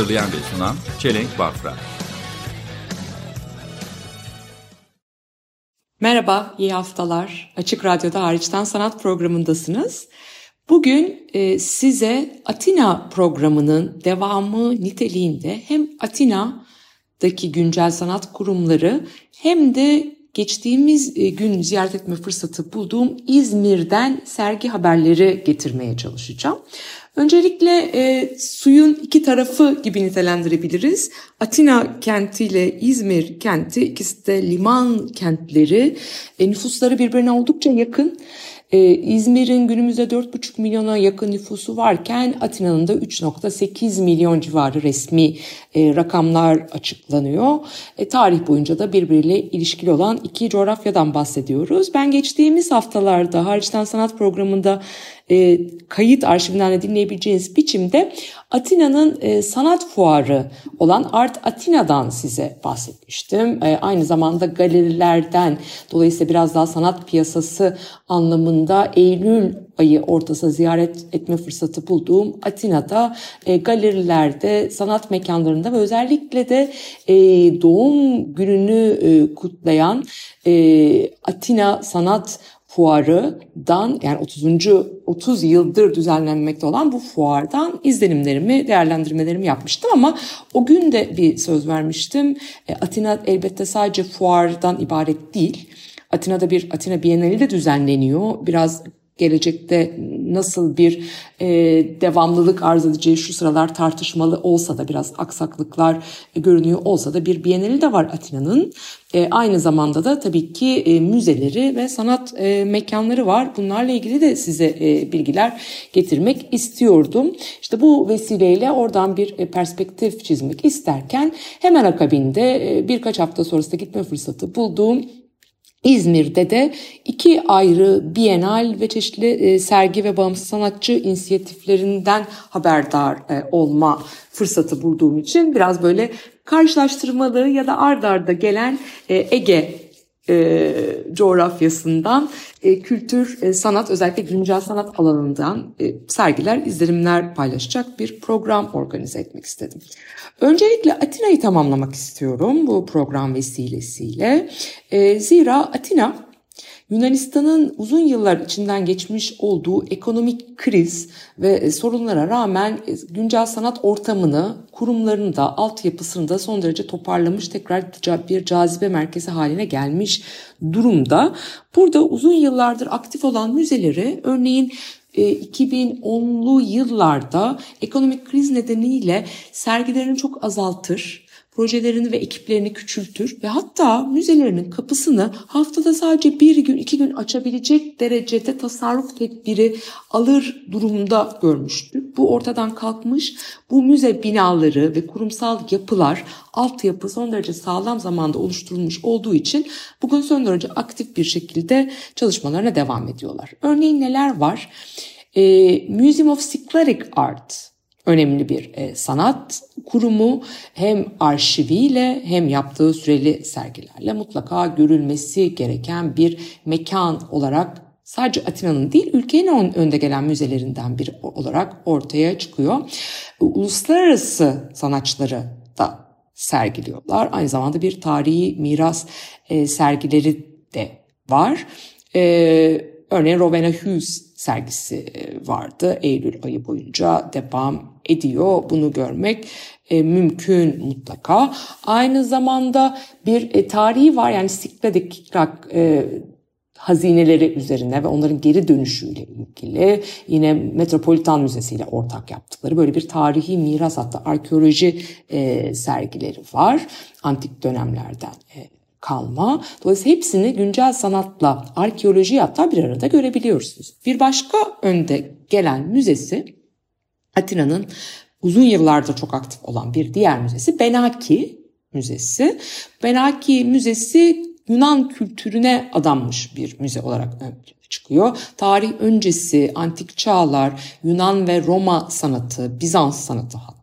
Hazırlayan ve sunan Çelenk Bafra. Merhaba, iyi haftalar. Açık Radyo'da hariçten sanat programındasınız. Bugün e, size Atina programının devamı niteliğinde hem Atina'daki güncel sanat kurumları hem de geçtiğimiz e, gün ziyaret etme fırsatı bulduğum İzmir'den sergi haberleri getirmeye çalışacağım. Öncelikle e, suyun iki tarafı gibi nitelendirebiliriz. Atina kenti ile İzmir kenti ikisi de liman kentleri. E, nüfusları birbirine oldukça yakın. Ee, İzmir'in günümüzde 4,5 milyona yakın nüfusu varken Atina'nın da 3,8 milyon civarı resmi e, rakamlar açıklanıyor. E, tarih boyunca da birbiriyle ilişkili olan iki coğrafyadan bahsediyoruz. Ben geçtiğimiz haftalarda hariçten sanat programında e, kayıt arşivinden de dinleyebileceğiniz biçimde Atina'nın e, sanat fuarı olan Art Atina'dan size bahsetmiştim. E, aynı zamanda galerilerden dolayısıyla biraz daha sanat piyasası anlamında Eylül ayı ortası ziyaret etme fırsatı bulduğum Atina'da galerilerde, sanat mekanlarında ve özellikle de doğum gününü kutlayan Atina Sanat fuarından yani 30. 30 yıldır düzenlenmekte olan bu fuardan izlenimlerimi, değerlendirmelerimi yapmıştım ama o gün de bir söz vermiştim. E, Atina elbette sadece fuardan ibaret değil. Atina'da bir Atina Bienali de düzenleniyor. Biraz gelecekte nasıl bir e, devamlılık arz edeceği şu sıralar tartışmalı olsa da biraz aksaklıklar görünüyor olsa da bir Bienali de var Atina'nın. E, aynı zamanda da tabii ki e, müzeleri ve sanat e, mekanları var. Bunlarla ilgili de size e, bilgiler getirmek istiyordum. İşte bu vesileyle oradan bir e, perspektif çizmek isterken hemen akabinde e, birkaç hafta sonrasında gitme fırsatı bulduğum İzmir'de de iki ayrı bienal ve çeşitli e, sergi ve bağımsız sanatçı inisiyatiflerinden haberdar e, olma fırsatı bulduğum için biraz böyle karşılaştırmalı ya da ard arda gelen e, Ege e, coğrafyasından e, kültür, e, sanat özellikle güncel sanat alanından e, sergiler, izlenimler paylaşacak bir program organize etmek istedim. Öncelikle Atina'yı tamamlamak istiyorum bu program vesilesiyle. E, zira Atina Yunanistan'ın uzun yıllar içinden geçmiş olduğu ekonomik kriz ve sorunlara rağmen güncel sanat ortamını, kurumlarını da, altyapısını da son derece toparlamış, tekrar bir cazibe merkezi haline gelmiş durumda. Burada uzun yıllardır aktif olan müzeleri örneğin 2010'lu yıllarda ekonomik kriz nedeniyle sergilerini çok azaltır, projelerini ve ekiplerini küçültür ve hatta müzelerinin kapısını haftada sadece bir gün iki gün açabilecek derecede tasarruf tedbiri alır durumda görmüştük. Bu ortadan kalkmış bu müze binaları ve kurumsal yapılar altyapı son derece sağlam zamanda oluşturulmuş olduğu için bugün son derece aktif bir şekilde çalışmalarına devam ediyorlar. Örneğin neler var? E, Museum of Cycladic Art önemli bir e, sanat kurumu hem arşiviyle hem yaptığı süreli sergilerle mutlaka görülmesi gereken bir mekan olarak sadece Atina'nın değil ülkenin önde gelen müzelerinden biri olarak ortaya çıkıyor. Uluslararası sanatçıları da sergiliyorlar. Aynı zamanda bir tarihi miras e, sergileri de var. E, örneğin Rowena Hughes sergisi e, vardı. Eylül ayı boyunca devam ediyor. Bunu görmek e, mümkün mutlaka. Aynı zamanda bir e, tarihi var yani Sikledik Rock e, hazineleri üzerine ve onların geri dönüşüyle ilgili yine Metropolitan Müzesi ile ortak yaptıkları böyle bir tarihi miras hatta arkeoloji e, sergileri var antik dönemlerden e, kalma. Dolayısıyla hepsini güncel sanatla arkeoloji hatta bir arada görebiliyorsunuz. Bir başka önde gelen müzesi Atina'nın uzun yıllardır çok aktif olan bir diğer müzesi Benaki Müzesi. Benaki Müzesi Yunan kültürüne adanmış bir müze olarak çıkıyor. Tarih öncesi antik çağlar, Yunan ve Roma sanatı, Bizans sanatı hatta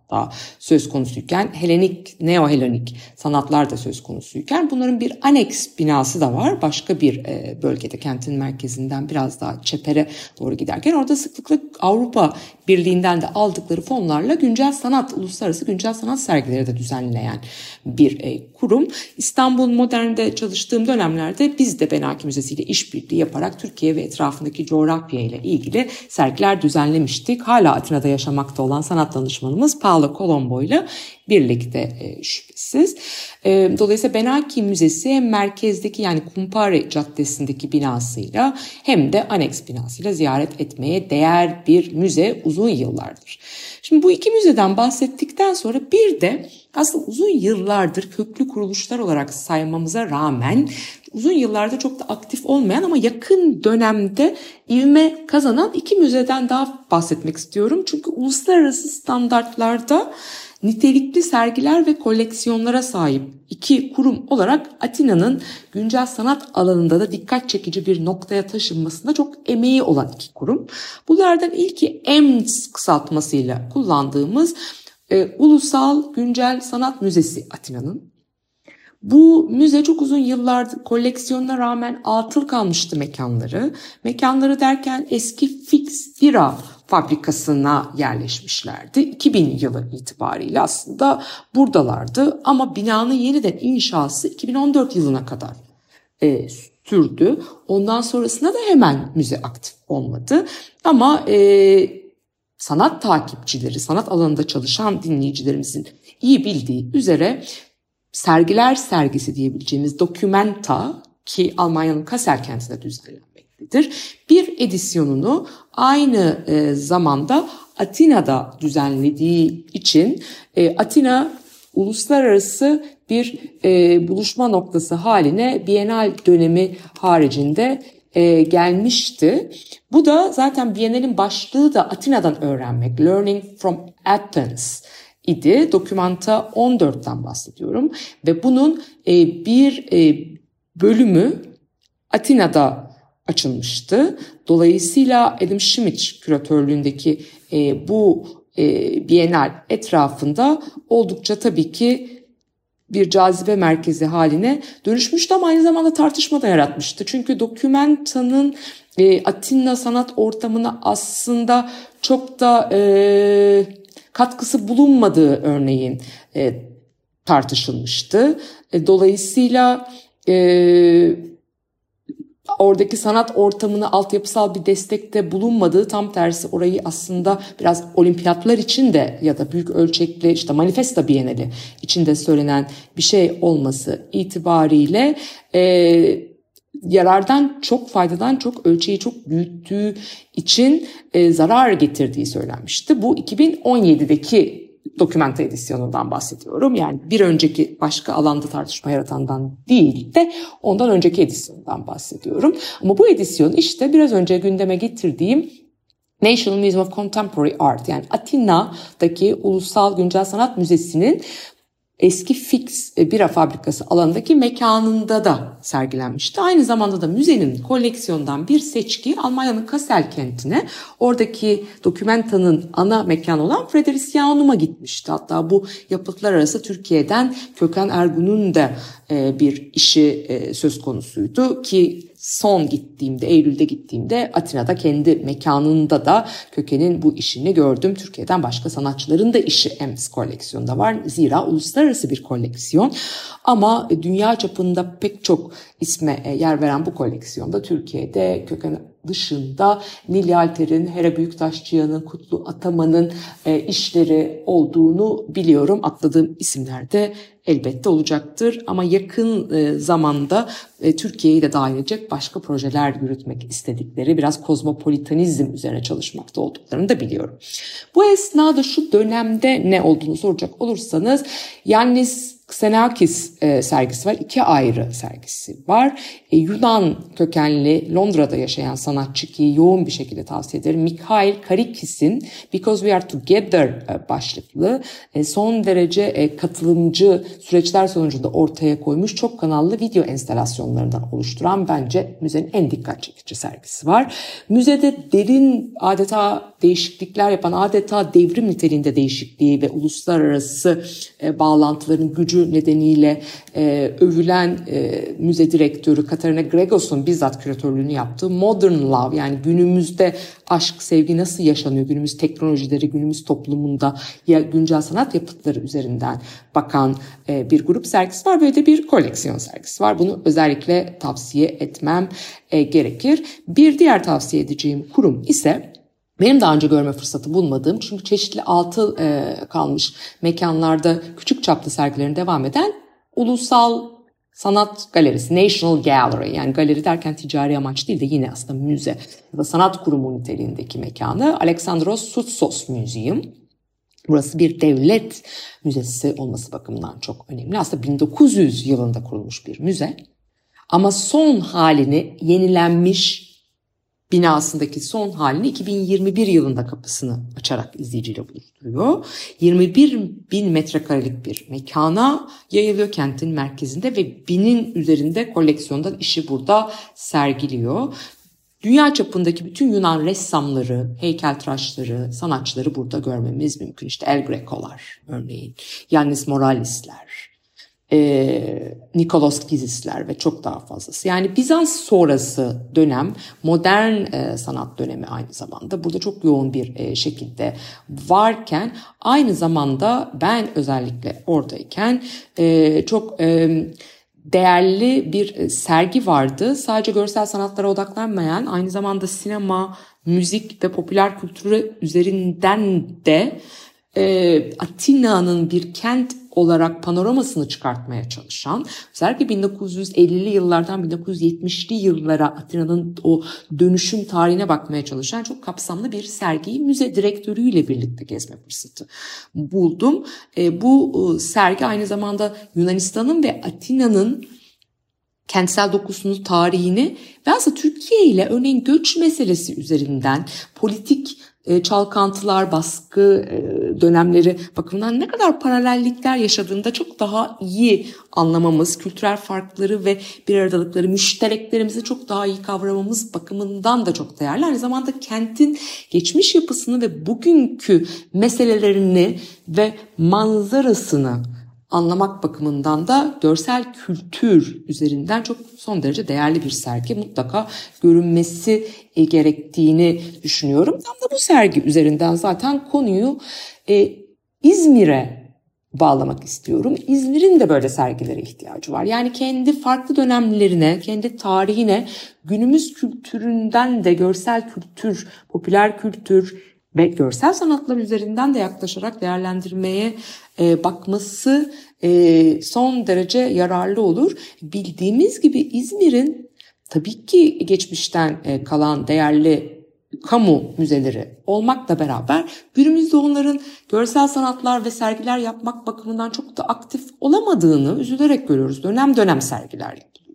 söz konusuyken Helenik, Neo-Helenik sanatlar da söz konusuyken bunların bir aneks binası da var. Başka bir e, bölgede kentin merkezinden biraz daha çepere doğru giderken orada sıklıkla Avrupa Birliği'nden de aldıkları fonlarla güncel sanat, uluslararası güncel sanat sergileri de düzenleyen bir e, kurum. İstanbul Modern'de çalıştığım dönemlerde biz de Benaki Müzesi ile işbirliği yaparak Türkiye ve etrafındaki coğrafya ile ilgili sergiler düzenlemiştik. Hala Atina'da yaşamakta olan sanat danışmanımız Paolo Colombo ile birlikte e, şüphesiz. E, dolayısıyla Benaki Müzesi hem merkezdeki yani Kumpare Caddesi'ndeki binasıyla hem de aneks binasıyla ziyaret etmeye değer bir müze uzun yıllardır. Şimdi bu iki müzeden bahsettikten sonra bir de aslında uzun yıllardır köklü kuruluşlar olarak saymamıza rağmen uzun yıllarda çok da aktif olmayan ama yakın dönemde ivme kazanan iki müzeden daha bahsetmek istiyorum. Çünkü uluslararası standartlarda nitelikli sergiler ve koleksiyonlara sahip iki kurum olarak Atina'nın güncel sanat alanında da dikkat çekici bir noktaya taşınmasında çok emeği olan iki kurum. Bunlardan ilki EMS kısaltmasıyla kullandığımız e, Ulusal Güncel Sanat Müzesi Atina'nın. Bu müze çok uzun yıllardır koleksiyonuna rağmen atıl kalmıştı mekanları. Mekanları derken eski fix bira fabrikasına yerleşmişlerdi. 2000 yılı itibariyle aslında buradalardı ama binanın yeniden inşası 2014 yılına kadar e, sürdü. Ondan sonrasında da hemen müze aktif olmadı. Ama e, sanat takipçileri, sanat alanında çalışan dinleyicilerimizin iyi bildiği üzere sergiler sergisi diyebileceğimiz Documenta ki Almanya'nın Kassel kentinde Bir edisyonunu aynı e, zamanda Atina'da düzenlediği için e, Atina uluslararası bir e, buluşma noktası haline Bienal dönemi haricinde gelmişti. Bu da zaten Bienal'in başlığı da Atina'dan öğrenmek, Learning from Athens idi. Dokümanta 14'ten bahsediyorum ve bunun bir bölümü Atina'da açılmıştı. Dolayısıyla Adam Schmidt küratörlüğündeki e, bu e, Bienal etrafında oldukça tabii ki bir cazibe merkezi haline dönüşmüştü ama aynı zamanda tartışma da yaratmıştı. Çünkü Dokumenta'nın e, Atina sanat ortamına aslında çok da e, katkısı bulunmadığı örneğin e, tartışılmıştı. E, dolayısıyla e, oradaki sanat ortamına altyapısal bir destekte bulunmadığı tam tersi orayı aslında biraz olimpiyatlar için de ya da büyük ölçekli işte manifesta bienali içinde söylenen bir şey olması itibariyle e, yarardan çok faydadan çok ölçeği çok büyüttüğü için e, zarar getirdiği söylenmişti. Bu 2017'deki dokümenta edisyonundan bahsediyorum. Yani bir önceki başka alanda tartışma yaratandan değil de ondan önceki edisyondan bahsediyorum. Ama bu edisyon işte biraz önce gündeme getirdiğim National Museum of Contemporary Art yani Atina'daki Ulusal Güncel Sanat Müzesi'nin eski fix e, bira fabrikası alanındaki mekanında da sergilenmişti. Aynı zamanda da müzenin koleksiyondan bir seçki Almanya'nın Kassel kentine oradaki dokumentanın ana mekanı olan Fredericianum'a gitmişti. Hatta bu yapıtlar arası Türkiye'den Köken Ergun'un da e, bir işi e, söz konusuydu ki son gittiğimde, Eylül'de gittiğimde Atina'da kendi mekanında da Köken'in bu işini gördüm. Türkiye'den başka sanatçıların da işi EMS koleksiyonda var. Zira uluslararası bir koleksiyon. Ama dünya çapında pek çok isme e, yer veren bu koleksiyonda Türkiye'de Köken dışında Nilli Alter'in, Hera Büyüktaşçıyan'ın, Kutlu Ataman'ın e, işleri olduğunu biliyorum. Atladığım isimler elbette olacaktır ama yakın e, zamanda e, Türkiye'yi de dahil edecek başka projeler yürütmek istedikleri, biraz kozmopolitanizm üzerine çalışmakta olduklarını da biliyorum. Bu esnada şu dönemde ne olduğunu soracak olursanız Yannis Xenakis e, sergisi var. iki ayrı sergisi var. E, Yunan kökenli Londra'da yaşayan sanatçı ki yoğun bir şekilde tavsiye ederim. Mikhail Karikis'in Because We Are Together e, başlıklı e, son derece e, katılımcı süreçler sonucunda ortaya koymuş çok kanallı video enstalasyonlarından oluşturan bence müzenin en dikkat çekici sergisi var. Müzede derin adeta değişiklikler yapan adeta devrim niteliğinde değişikliği ve uluslararası e, bağlantıların gücü nedeniyle e, övülen e, müze direktörü Katarina Gregos'un bizzat küratörlüğünü yaptığı Modern Love yani günümüzde aşk, sevgi nasıl yaşanıyor, günümüz teknolojileri, günümüz toplumunda ya güncel sanat yapıtları üzerinden bakan e, bir grup sergisi var. Böyle de bir koleksiyon sergisi var. Bunu özellikle tavsiye etmem e, gerekir. Bir diğer tavsiye edeceğim kurum ise benim daha önce görme fırsatı bulmadığım çünkü çeşitli altı e, kalmış mekanlarda küçük çaplı sergilerin devam eden ulusal sanat galerisi, National Gallery yani galeri derken ticari amaç değil de yine aslında müze ya da sanat kurumu niteliğindeki mekanı Alexandros Soutsos Museum. Burası bir devlet müzesi olması bakımından çok önemli. Aslında 1900 yılında kurulmuş bir müze. Ama son halini yenilenmiş binasındaki son halini 2021 yılında kapısını açarak izleyiciyle buluşturuyor. 21 bin metrekarelik bir mekana yayılıyor kentin merkezinde ve binin üzerinde koleksiyondan işi burada sergiliyor. Dünya çapındaki bütün Yunan ressamları, heykeltıraşları, sanatçıları burada görmemiz mümkün. İşte El Greco'lar örneğin, Yannis Moralis'ler, e, Nikolos Gizisler ve çok daha fazlası. Yani Bizans sonrası dönem modern e, sanat dönemi aynı zamanda burada çok yoğun bir e, şekilde varken aynı zamanda ben özellikle oradayken e, çok e, değerli bir sergi vardı. Sadece görsel sanatlara odaklanmayan aynı zamanda sinema, müzik ve popüler kültürü üzerinden de e, Atina'nın bir kent olarak panoramasını çıkartmaya çalışan, özellikle 1950'li yıllardan 1970'li yıllara Atina'nın o dönüşüm tarihine bakmaya çalışan çok kapsamlı bir sergiyi müze direktörüyle birlikte gezme fırsatı buldum. E, bu e, sergi aynı zamanda Yunanistan'ın ve Atina'nın kentsel dokusunu, tarihini ve aslında Türkiye ile örneğin göç meselesi üzerinden politik e, çalkantılar, baskı e, dönemleri bakımından ne kadar paralellikler yaşadığında çok daha iyi anlamamız, kültürel farkları ve bir aradalıkları, müştereklerimizi çok daha iyi kavramamız bakımından da çok değerli. Aynı zamanda kentin geçmiş yapısını ve bugünkü meselelerini ve manzarasını anlamak bakımından da görsel kültür üzerinden çok son derece değerli bir sergi. Mutlaka görünmesi e, gerektiğini düşünüyorum. Tam da bu sergi üzerinden zaten konuyu e, İzmir'e bağlamak istiyorum. İzmir'in de böyle sergilere ihtiyacı var. Yani kendi farklı dönemlerine, kendi tarihine, günümüz kültüründen de görsel kültür, popüler kültür ve görsel sanatlar üzerinden de yaklaşarak değerlendirmeye e, bakması e, son derece yararlı olur. Bildiğimiz gibi İzmir'in tabii ki geçmişten e, kalan değerli kamu müzeleri olmakla beraber günümüzde onların görsel sanatlar ve sergiler yapmak bakımından çok da aktif olamadığını üzülerek görüyoruz. Dönem dönem sergiler yapılıyor.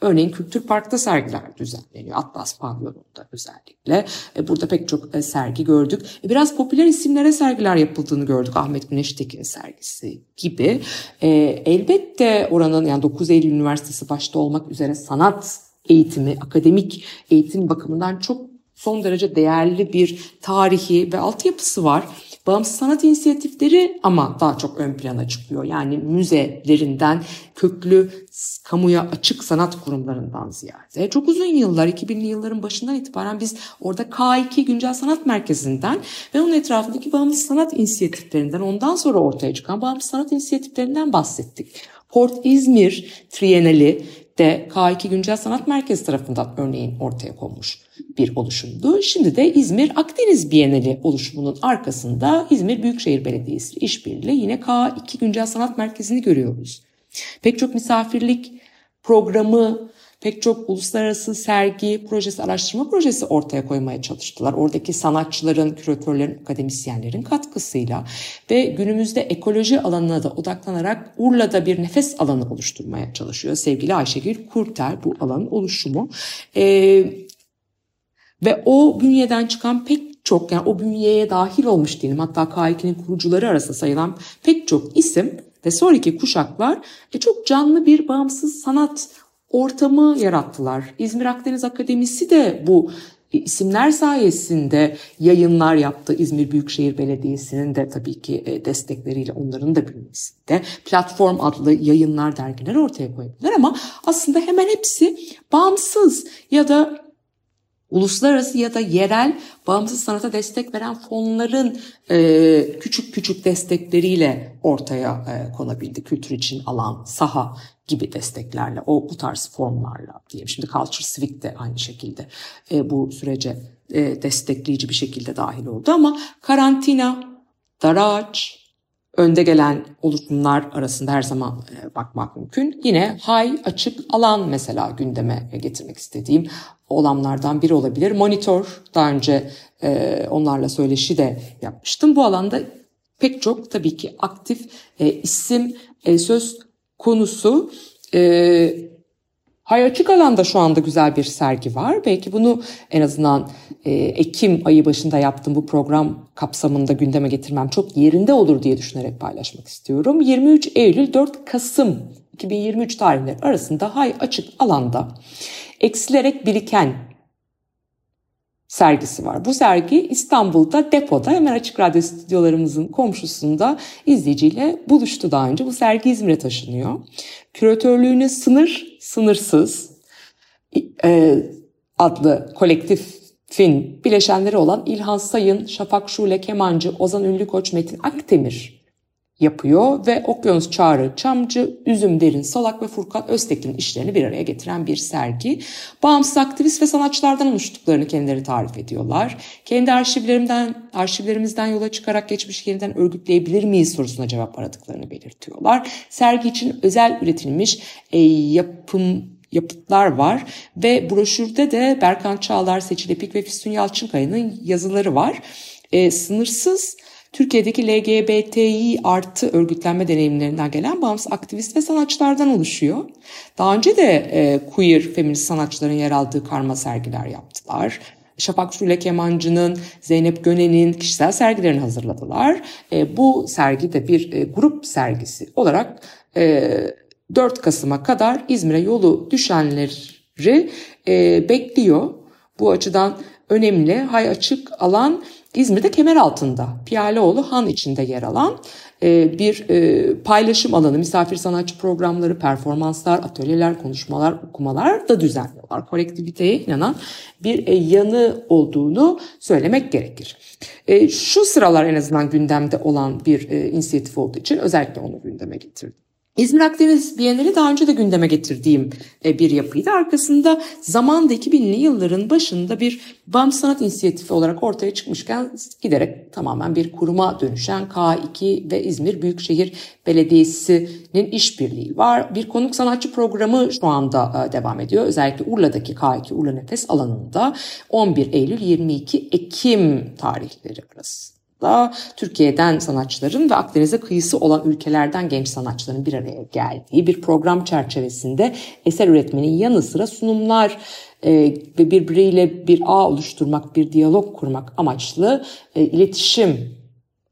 Örneğin Kültür Park'ta sergiler düzenleniyor. Atlas Pavyon'da özellikle. E, burada pek çok e, sergi gördük. E, biraz popüler isimlere sergiler yapıldığını gördük. Ahmet Güneştekin sergisi gibi. Elbette oranın yani 9 Eylül Üniversitesi başta olmak üzere sanat eğitimi, akademik eğitim bakımından çok son derece değerli bir tarihi ve altyapısı var. Bağımsız sanat inisiyatifleri ama daha çok ön plana çıkıyor. Yani müzelerinden, köklü kamuya açık sanat kurumlarından ziyade. Çok uzun yıllar, 2000'li yılların başından itibaren biz orada K2 Güncel Sanat Merkezi'nden ve onun etrafındaki bağımsız sanat inisiyatiflerinden, ondan sonra ortaya çıkan bağımsız sanat inisiyatiflerinden bahsettik. Port İzmir Trienali de K2 Güncel Sanat Merkezi tarafından örneğin ortaya konmuş bir oluşumdu. Şimdi de İzmir Akdeniz Bienali oluşumunun arkasında İzmir Büyükşehir Belediyesi işbirliğiyle yine K2 Güncel Sanat Merkezi'ni görüyoruz. Pek çok misafirlik programı pek çok uluslararası sergi projesi, araştırma projesi ortaya koymaya çalıştılar. Oradaki sanatçıların, küratörlerin, akademisyenlerin katkısıyla ve günümüzde ekoloji alanına da odaklanarak Urla'da bir nefes alanı oluşturmaya çalışıyor. Sevgili Ayşegül Kurter bu alanın oluşumu. Ee, ve o bünyeden çıkan pek çok yani o bünyeye dahil olmuş diyelim hatta K2'nin kurucuları arasında sayılan pek çok isim ve sonraki kuşaklar e, çok canlı bir bağımsız sanat ortamı yarattılar. İzmir Akdeniz Akademisi de bu isimler sayesinde yayınlar yaptı. İzmir Büyükşehir Belediyesi'nin de tabii ki e, destekleriyle onların da bünyesinde platform adlı yayınlar dergiler ortaya koyabilir ama aslında hemen hepsi bağımsız ya da uluslararası ya da yerel bağımsız sanata destek veren fonların e, küçük küçük destekleriyle ortaya e, konabildi. Kültür için alan, saha gibi desteklerle, o bu tarz formlarla diyelim. Şimdi Culture Civic de aynı şekilde e, bu sürece e, destekleyici bir şekilde dahil oldu ama karantina, daraç, önde gelen oluşumlar arasında her zaman e, bakmak mümkün. Yine hay açık alan mesela gündeme getirmek istediğim olanlardan biri olabilir. Monitor daha önce e, onlarla söyleşi de yapmıştım. Bu alanda pek çok tabii ki aktif e, isim söz konusu. E, Hay açık alanda şu anda güzel bir sergi var. Belki bunu en azından e, Ekim ayı başında yaptığım bu program kapsamında gündeme getirmem çok yerinde olur diye düşünerek paylaşmak istiyorum. 23 Eylül 4 Kasım 2023 tarihleri arasında Hay açık alanda eksilerek biriken sergisi var. Bu sergi İstanbul'da depoda hemen Açık Radyo stüdyolarımızın komşusunda izleyiciyle buluştu daha önce. Bu sergi İzmir'e taşınıyor. Küratörlüğünü Sınır Sınırsız e, adlı kolektifin bileşenleri olan İlhan Sayın, Şafak Şule Kemancı, Ozan Ünlükoç, Metin Akdemir yapıyor ve Okyanus Çağrı Çamcı, Üzüm Derin Salak ve Furkan Öztekin işlerini bir araya getiren bir sergi. Bağımsız aktivist ve sanatçılardan oluştuklarını kendileri tarif ediyorlar. Kendi arşivlerimden, arşivlerimizden yola çıkarak geçmiş yeniden örgütleyebilir miyiz sorusuna cevap aradıklarını belirtiyorlar. Sergi için özel üretilmiş e, yapım yapıtlar var ve broşürde de Berkan Çağlar, Seçil Epik ve Füsun Yalçınkaya'nın yazıları var. E, sınırsız Türkiye'deki LGBTİ artı örgütlenme deneyimlerinden gelen bağımsız aktivist ve sanatçılardan oluşuyor. Daha önce de e, queer feminist sanatçıların yer aldığı karma sergiler yaptılar. Şafak Şule Kemancı'nın, Zeynep Gönen'in kişisel sergilerini hazırladılar. E, bu sergi de bir e, grup sergisi olarak e, 4 Kasım'a kadar İzmir'e yolu düşenleri e, bekliyor. Bu açıdan önemli. Hay açık alan İzmir'de kemer altında Piyaleoğlu Han içinde yer alan e, bir e, paylaşım alanı, misafir sanatçı programları, performanslar, atölyeler, konuşmalar, okumalar da düzenliyorlar. Kolektiviteye inanan bir e, yanı olduğunu söylemek gerekir. Şu sıralar en azından gündemde olan bir inisiyatif olduğu için özellikle onu gündeme getirdim. İzmir Akdeniz Bienali daha önce de gündeme getirdiğim e, bir yapıydı. Arkasında zamanda 2000'li yılların başında bir BAM sanat inisiyatifi olarak ortaya çıkmışken giderek tamamen bir kuruma dönüşen K2 ve İzmir Büyükşehir Belediyesi'nin işbirliği var. Bir konuk sanatçı programı şu anda e, devam ediyor. Özellikle Urla'daki K2 Urla Nefes alanında 11 Eylül 22 Ekim tarihleri arası da Türkiye'den sanatçıların ve Akdeniz'e kıyısı olan ülkelerden genç sanatçıların bir araya geldiği bir program çerçevesinde eser üretmenin yanı sıra sunumlar e, ve birbiriyle bir ağ oluşturmak, bir diyalog kurmak amaçlı e, iletişim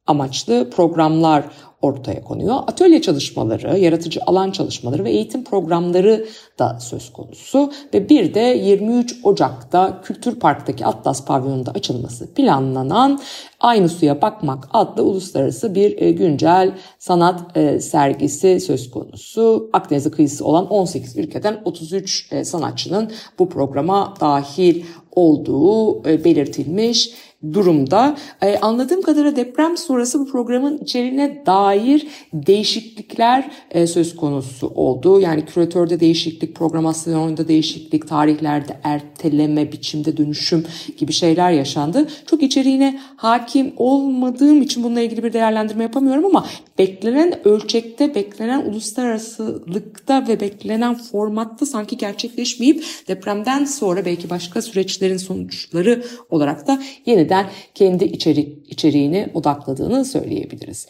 amaçlı programlar ortaya konuyor. Atölye çalışmaları, yaratıcı alan çalışmaları ve eğitim programları da söz konusu. Ve bir de 23 Ocak'ta Kültür Park'taki Atlas Pavyonu'nda açılması planlanan Aynı Suya Bakmak adlı uluslararası bir e, güncel sanat e, sergisi söz konusu. Akdeniz kıyısı olan 18 ülkeden 33 e, sanatçının bu programa dahil olduğu belirtilmiş durumda. E, anladığım kadarıyla deprem sonrası bu programın içeriğine dair değişiklikler e, söz konusu oldu. Yani küratörde değişiklik, programasyonda değişiklik, tarihlerde erteleme, biçimde dönüşüm gibi şeyler yaşandı. Çok içeriğine hakim olmadığım için bununla ilgili bir değerlendirme yapamıyorum ama beklenen ölçekte, beklenen uluslararasılıkta ve beklenen formatta sanki gerçekleşmeyip depremden sonra belki başka süreçlerin sonuçları olarak da yeniden kendi içerik içeriğini odakladığını söyleyebiliriz.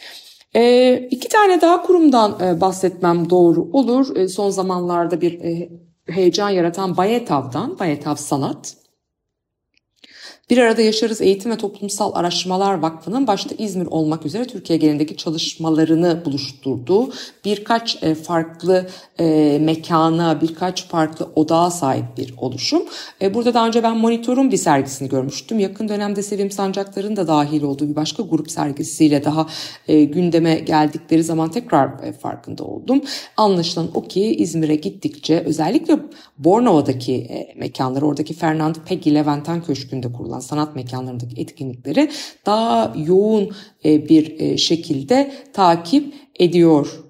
E, iki tane daha kurumdan e, bahsetmem doğru olur. E, son zamanlarda bir e, heyecan yaratan Bayetav'dan, Bayetav Sanat. Bir Arada Yaşarız Eğitim ve Toplumsal Araştırmalar Vakfı'nın başta İzmir olmak üzere Türkiye genelindeki çalışmalarını buluşturduğu birkaç e, farklı e, mekana, birkaç farklı odağa sahip bir oluşum. E, burada daha önce ben Monitör'ün bir sergisini görmüştüm. Yakın dönemde Sevim Sancaklar'ın da dahil olduğu bir başka grup sergisiyle daha gündeme geldikleri zaman tekrar farkında oldum. Anlaşılan o ki İzmir'e gittikçe özellikle Bornova'daki mekanlar, oradaki Fernand Peggy Leventan Köşkü'nde kurulan olan sanat mekanlarındaki etkinlikleri daha yoğun e, bir e, şekilde takip ediyor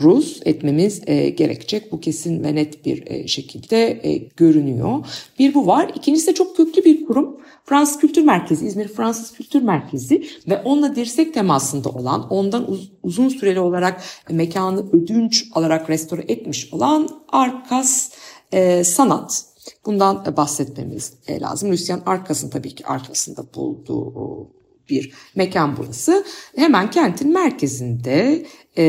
Rus etmemiz e, gerekecek. Bu kesin ve net bir e, şekilde e, görünüyor. Bir bu var. İkincisi de çok köklü bir kurum. Fransız Kültür Merkezi, İzmir Fransız Kültür Merkezi ve onunla dirsek temasında olan, ondan uz- uzun süreli olarak mekanı ödünç alarak restore etmiş olan Arkas e, Sanat Bundan bahsetmemiz e, lazım. Lucian Arkas'ın tabii ki arkasında bulduğu bir mekan burası. Hemen kentin merkezinde e,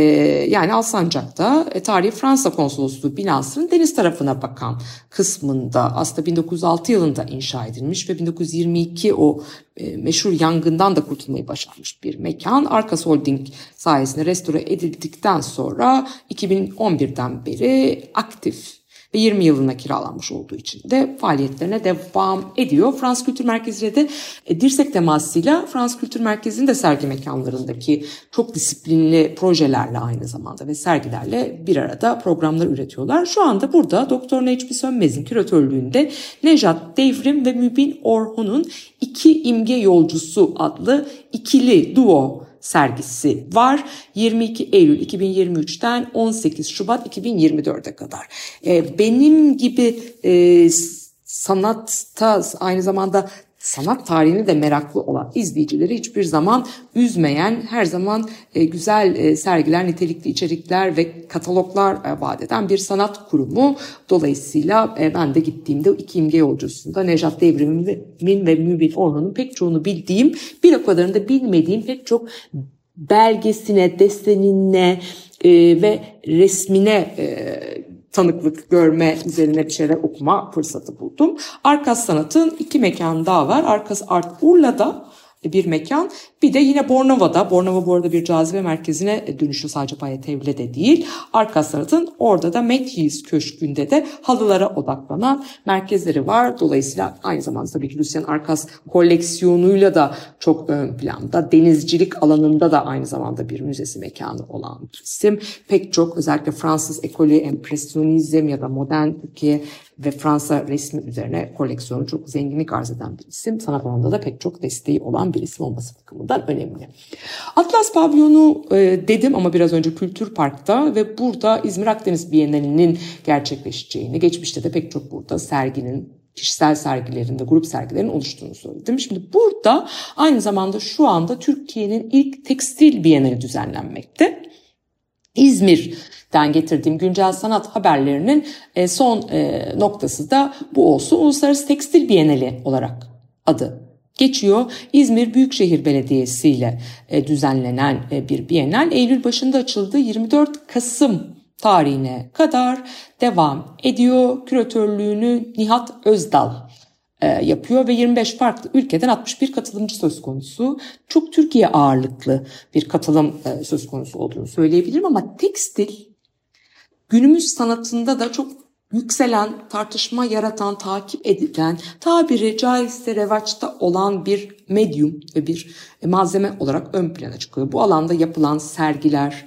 yani Alsancak'ta e, tarihi Fransa konsolosluğu binasının deniz tarafına bakan kısmında aslında 1906 yılında inşa edilmiş ve 1922 o e, meşhur yangından da kurtulmayı başarmış bir mekan. Arkas Holding sayesinde restore edildikten sonra 2011'den beri aktif ve 20 yılına kiralanmış olduğu için de faaliyetlerine devam ediyor. Frans Kültür Merkezi ile de e, dirsek temasıyla Frans Kültür Merkezi'nin de sergi mekanlarındaki çok disiplinli projelerle aynı zamanda ve sergilerle bir arada programlar üretiyorlar. Şu anda burada Doktor Necmi Sönmez'in küratörlüğünde Nejat Devrim ve Mübin Orhun'un İki İmge Yolcusu adlı ikili duo sergisi var. 22 Eylül 2023'ten 18 Şubat 2024'e kadar. E, benim gibi e, sanatta aynı zamanda sanat tarihini de meraklı olan izleyicileri hiçbir zaman üzmeyen, her zaman e, güzel e, sergiler, nitelikli içerikler ve kataloglar e, vaat eden bir sanat kurumu. Dolayısıyla ben de gittiğimde iki imge yolcusunda Nejat Devrim'in ve Mübin Orhan'ın pek çoğunu bildiğim, bir o kadarını da bilmediğim pek çok belgesine, desenine ve resmine tanıklık görme üzerine bir şeyler okuma fırsatı buldum. Arkas Sanat'ın iki mekanı daha var. Arkas Art Urla'da bir mekan. Bir de yine Bornova'da, Bornova bu arada bir cazibe merkezine dönüşü sadece Bayetevle de değil. Arka Sanat'ın orada da Matthews Köşkü'nde de halılara odaklanan merkezleri var. Dolayısıyla aynı zamanda tabii ki Lucien Arkas koleksiyonuyla da çok ön planda. Denizcilik alanında da aynı zamanda bir müzesi mekanı olan bir isim. Pek çok özellikle Fransız ekolü, empresyonizm ya da modern Türkiye ve Fransa resmi üzerine koleksiyonu çok zenginlik arz eden bir isim. Sanat alanında da pek çok desteği olan bir isim olması bakımından önemli. Atlas Pavyonu e, dedim ama biraz önce Kültür Park'ta ve burada İzmir Akdeniz Bienalinin gerçekleşeceğini, geçmişte de pek çok burada serginin kişisel sergilerinde, grup sergilerinin oluştuğunu söyledim. Şimdi burada aynı zamanda şu anda Türkiye'nin ilk tekstil bienali düzenlenmekte. İzmir'den getirdiğim güncel sanat haberlerinin e, son e, noktası da bu olsun. Uluslararası Tekstil Bienali olarak adı geçiyor. İzmir Büyükşehir Belediyesi ile e, düzenlenen bir bienal Eylül başında açıldı. 24 Kasım tarihine kadar devam ediyor. Küratörlüğünü Nihat Özdal e, yapıyor ve 25 farklı ülkeden 61 katılımcı söz konusu. Çok Türkiye ağırlıklı bir katılım e, söz konusu olduğunu söyleyebilirim ama tekstil günümüz sanatında da çok yükselen, tartışma yaratan, takip edilen, tabiri caizse revaçta olan bir medyum ve bir malzeme olarak ön plana çıkıyor. Bu alanda yapılan sergiler,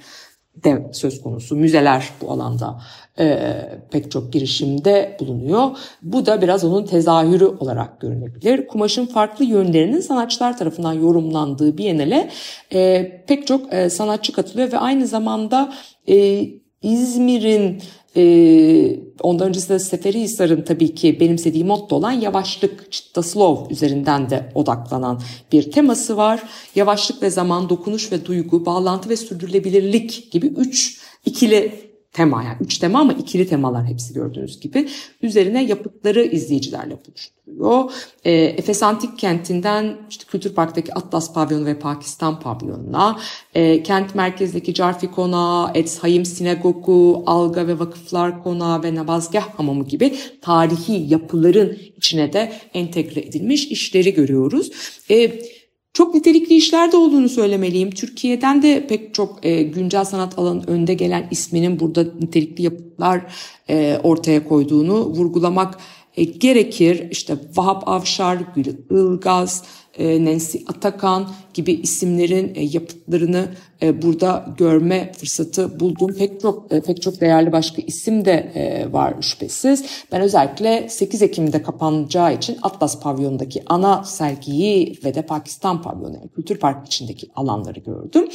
de söz konusu. Müzeler bu alanda e, pek çok girişimde bulunuyor. Bu da biraz onun tezahürü olarak görünebilir. Kumaşın farklı yönlerinin sanatçılar tarafından yorumlandığı Biennale e, pek çok e, sanatçı katılıyor ve aynı zamanda e, İzmir'in ee, ondan öncesinde Seferihisar'ın tabii ki benimsediği motto olan yavaşlık, çıtta slow üzerinden de odaklanan bir teması var. Yavaşlık ve zaman, dokunuş ve duygu, bağlantı ve sürdürülebilirlik gibi üç ikili tema yani üç tema ama ikili temalar hepsi gördüğünüz gibi. Üzerine yapıtları izleyicilerle buluşturuyor. E, Efes Antik Kenti'nden işte Kültür Park'taki Atlas Pavyonu ve Pakistan Pavyonuna, e, kent merkezdeki Carfi Konağı, Etz Hayim Sinagogu, Alga ve Vakıflar Konağı ve Nabazgah Hamamı gibi tarihi yapıların içine de entegre edilmiş işleri görüyoruz. Evet çok nitelikli işlerde olduğunu söylemeliyim. Türkiye'den de pek çok e, güncel sanat alanı önde gelen isminin burada nitelikli yapıtlar e, ortaya koyduğunu vurgulamak e, gerekir. İşte Vahap Avşar, Gül Ilgaz, e, Nancy Atakan gibi isimlerin e, yapıtlarını e, burada görme fırsatı bulduğum pek çok pek çok değerli başka isim de var şüphesiz. Ben özellikle 8 Ekim'de kapanacağı için Atlas Pavyon'daki ana sergiyi ve de Pakistan Pavyonu yani Kültür Park içindeki alanları gördüm.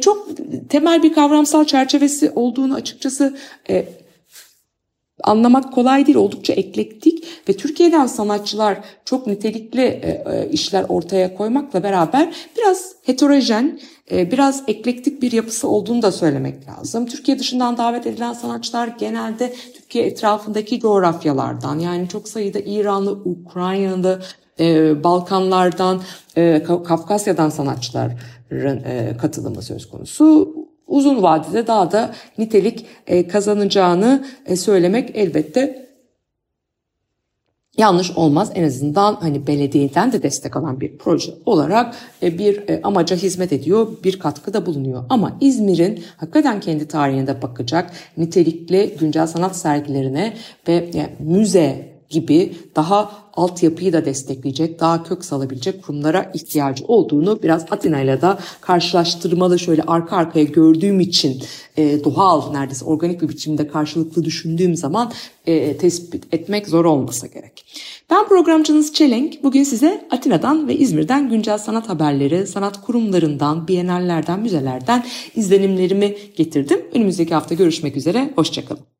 Çok temel bir kavramsal çerçevesi olduğunu açıkçası anlamak kolay değil. Oldukça eklektik ve Türkiye'den sanatçılar çok nitelikli e, e, işler ortaya koymakla beraber biraz heterojen, e, biraz eklektik bir yapısı olduğunu da söylemek lazım. Türkiye dışından davet edilen sanatçılar genelde Türkiye etrafındaki coğrafyalardan yani çok sayıda İranlı, Ukraynalı, Balkanlardan, Kafkasya'dan sanatçıların katılımı söz konusu uzun vadede daha da nitelik e, kazanacağını e, söylemek elbette yanlış olmaz. En azından hani belediyeden de destek alan bir proje olarak e, bir amaca hizmet ediyor, bir katkıda bulunuyor. Ama İzmir'in hakikaten kendi tarihine de bakacak nitelikli güncel sanat sergilerine ve müze gibi daha altyapıyı da destekleyecek, daha kök salabilecek kurumlara ihtiyacı olduğunu biraz Atina ile de karşılaştırmalı şöyle arka arkaya gördüğüm için e, doğal neredeyse organik bir biçimde karşılıklı düşündüğüm zaman e, tespit etmek zor olmasa gerek. Ben programcınız Çelenk. Bugün size Atina'dan ve İzmir'den güncel sanat haberleri, sanat kurumlarından, bienallerden, müzelerden izlenimlerimi getirdim. Önümüzdeki hafta görüşmek üzere. Hoşçakalın.